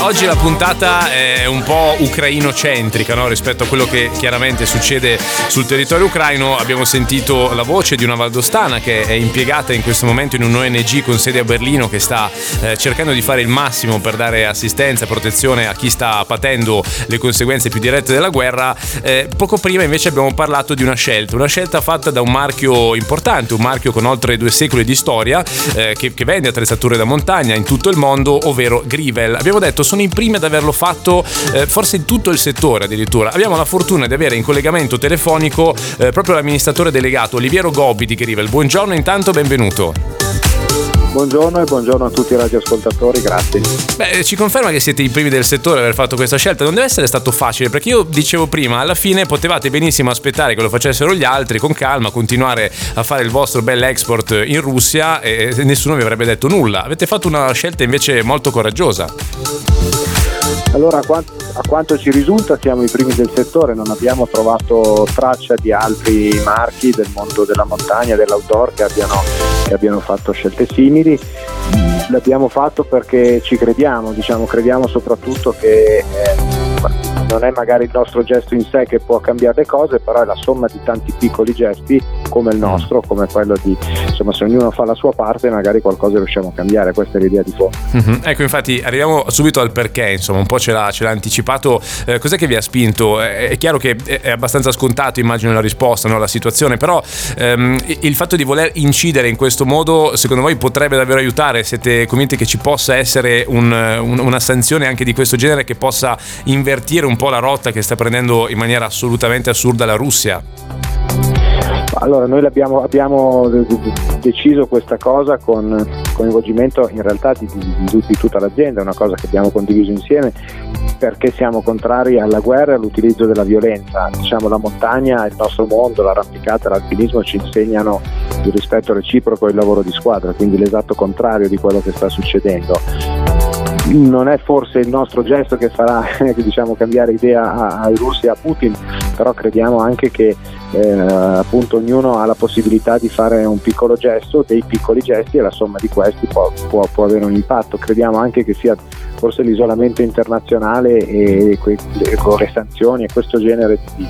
Oggi la puntata è un po' ucraino-centrica no? rispetto a quello che chiaramente succede sul territorio ucraino. Abbiamo sentito la voce di una valdostana che è impiegata in questo momento in un ONG con sede a Berlino che sta eh, cercando di fare il massimo per dare assistenza e protezione a chi sta patendo le conseguenze più dirette della guerra. Eh, poco prima invece abbiamo parlato di una scelta, una scelta fatta da un marchio importante, un marchio con oltre due secoli di storia eh, che, che vende attrezzature da montagna in tutto il mondo, ovvero Grivel. Abbiamo detto sono i primi ad averlo fatto eh, forse in tutto il settore addirittura. Abbiamo la fortuna di avere in collegamento telefonico eh, proprio l'amministratore delegato Oliviero Gobbi di Grivel. Buongiorno intanto, benvenuto. Buongiorno e buongiorno a tutti i radioascoltatori, grazie. Beh, ci conferma che siete i primi del settore ad aver fatto questa scelta. Non deve essere stato facile, perché io dicevo prima, alla fine potevate benissimo aspettare che lo facessero gli altri con calma, continuare a fare il vostro bel export in Russia e nessuno vi avrebbe detto nulla. Avete fatto una scelta invece molto coraggiosa. Allora, a quanto ci risulta siamo i primi del settore, non abbiamo trovato traccia di altri marchi del mondo della montagna, dell'outdoor che abbiano, che abbiano fatto scelte simili. L'abbiamo fatto perché ci crediamo, diciamo, crediamo soprattutto che eh, non è magari il nostro gesto in sé che può cambiare le cose, però è la somma di tanti piccoli gesti come il mm. nostro, come quello di, insomma, se ognuno fa la sua parte magari qualcosa riusciamo a cambiare, questa è l'idea di fondo. Mm-hmm. Ecco, infatti arriviamo subito al perché, insomma, un po' ce l'ha, ce l'ha anticipato, eh, cos'è che vi ha spinto? È, è, chiaro che è abbastanza scontato, immagino, la risposta, no? la situazione, però ehm, il fatto di voler incidere in questo modo, secondo voi potrebbe davvero aiutare? Siete convinti che ci possa essere un, un, una sanzione anche di questo genere che possa invertire un po' la rotta che sta prendendo in maniera assolutamente assurda la Russia? Allora, noi abbiamo, deciso questa cosa con coinvolgimento in realtà di, di, di, tutta l'azienda, è una cosa che abbiamo condiviso insieme perché siamo contrari alla guerra e all'utilizzo della violenza. Diciamo, la montagna, il nostro mondo, l'arrampicata, l'alpinismo ci insegnano il rispetto reciproco e il lavoro di squadra, quindi l'esatto contrario di quello che sta succedendo non è forse il nostro gesto che farà diciamo, cambiare idea ai russi e a Putin, però crediamo anche che eh, appunto ognuno ha la possibilità di fare un piccolo gesto, dei piccoli gesti e la somma di questi può, può, può avere un impatto. Crediamo anche che sia forse l'isolamento internazionale e que- con le sanzioni e questo genere di,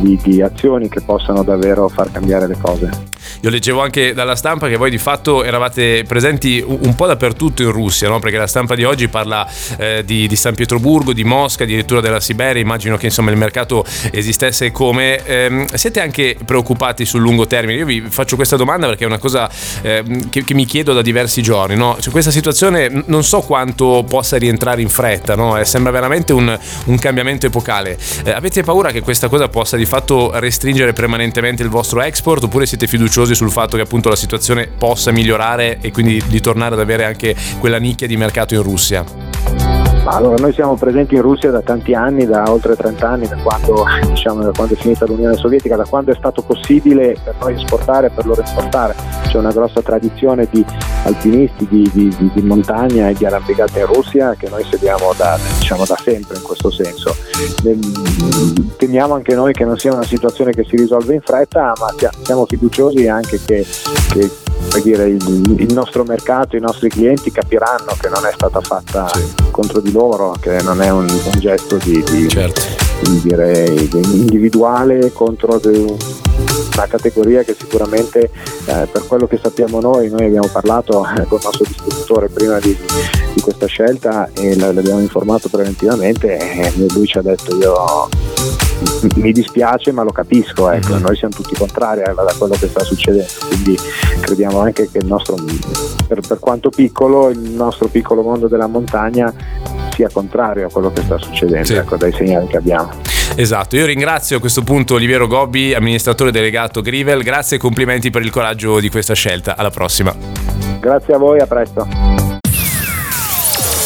di, di azioni che possano davvero far cambiare le cose. Io leggevo anche dalla stampa che voi di fatto eravate presenti un po' dappertutto in Russia, no? perché la stampa di oggi parla eh, di, di, San Pietroburgo, di Mosca, addirittura della Siberia, immagino che insomma il mercato esistesse come. Ehm, siete anche preoccupati sul lungo termine? Io vi faccio questa domanda perché è una cosa eh, che, che, mi chiedo da diversi giorni. No? Cioè, questa situazione non so quanto possa rientrare in fretta, no? eh, sembra veramente un, un cambiamento epocale. Eh, avete paura che questa cosa possa di fatto restringere permanentemente il vostro export oppure siete fiduciosi? sul fatto che appunto la situazione possa migliorare e quindi di tornare ad avere anche quella nicchia di mercato in Russia? Allora, noi siamo presenti in Russia da tanti anni, da oltre 30 anni, da quando, diciamo, da quando, è finita l'Unione Sovietica, da quando è stato possibile per noi esportare e per loro esportare. C'è una grossa tradizione di alpinisti, di, di, di, di montagna e di arrampicata in Russia che noi seguiamo da, diciamo, da sempre in questo senso. Temiamo anche noi che non sia una situazione che si risolve in fretta, ma siamo fiduciosi anche che, che dire, il, il, nostro mercato, i nostri clienti capiranno che non è stata fatta sì. contro di loro, che non è un, un gesto di, di, certo. di dire, individuale contro una categoria che sicuramente eh, per quello che sappiamo noi, noi abbiamo parlato eh, con il nostro distributore prima di, di questa scelta e l'abbiamo informato preventivamente e lui ci ha detto io mi dispiace ma lo capisco, ecco. Mm-hmm. noi siamo tutti contrari a, quello che sta succedendo, quindi crediamo anche che il nostro, per, per quanto piccolo, il nostro piccolo mondo della montagna sia contrario a quello che sta succedendo, sì. ecco, dai segnali che abbiamo. Esatto, io ringrazio a questo punto Oliviero Gobbi, amministratore delegato Grivel, grazie e complimenti per il coraggio di questa scelta, alla prossima. Grazie a voi, a presto.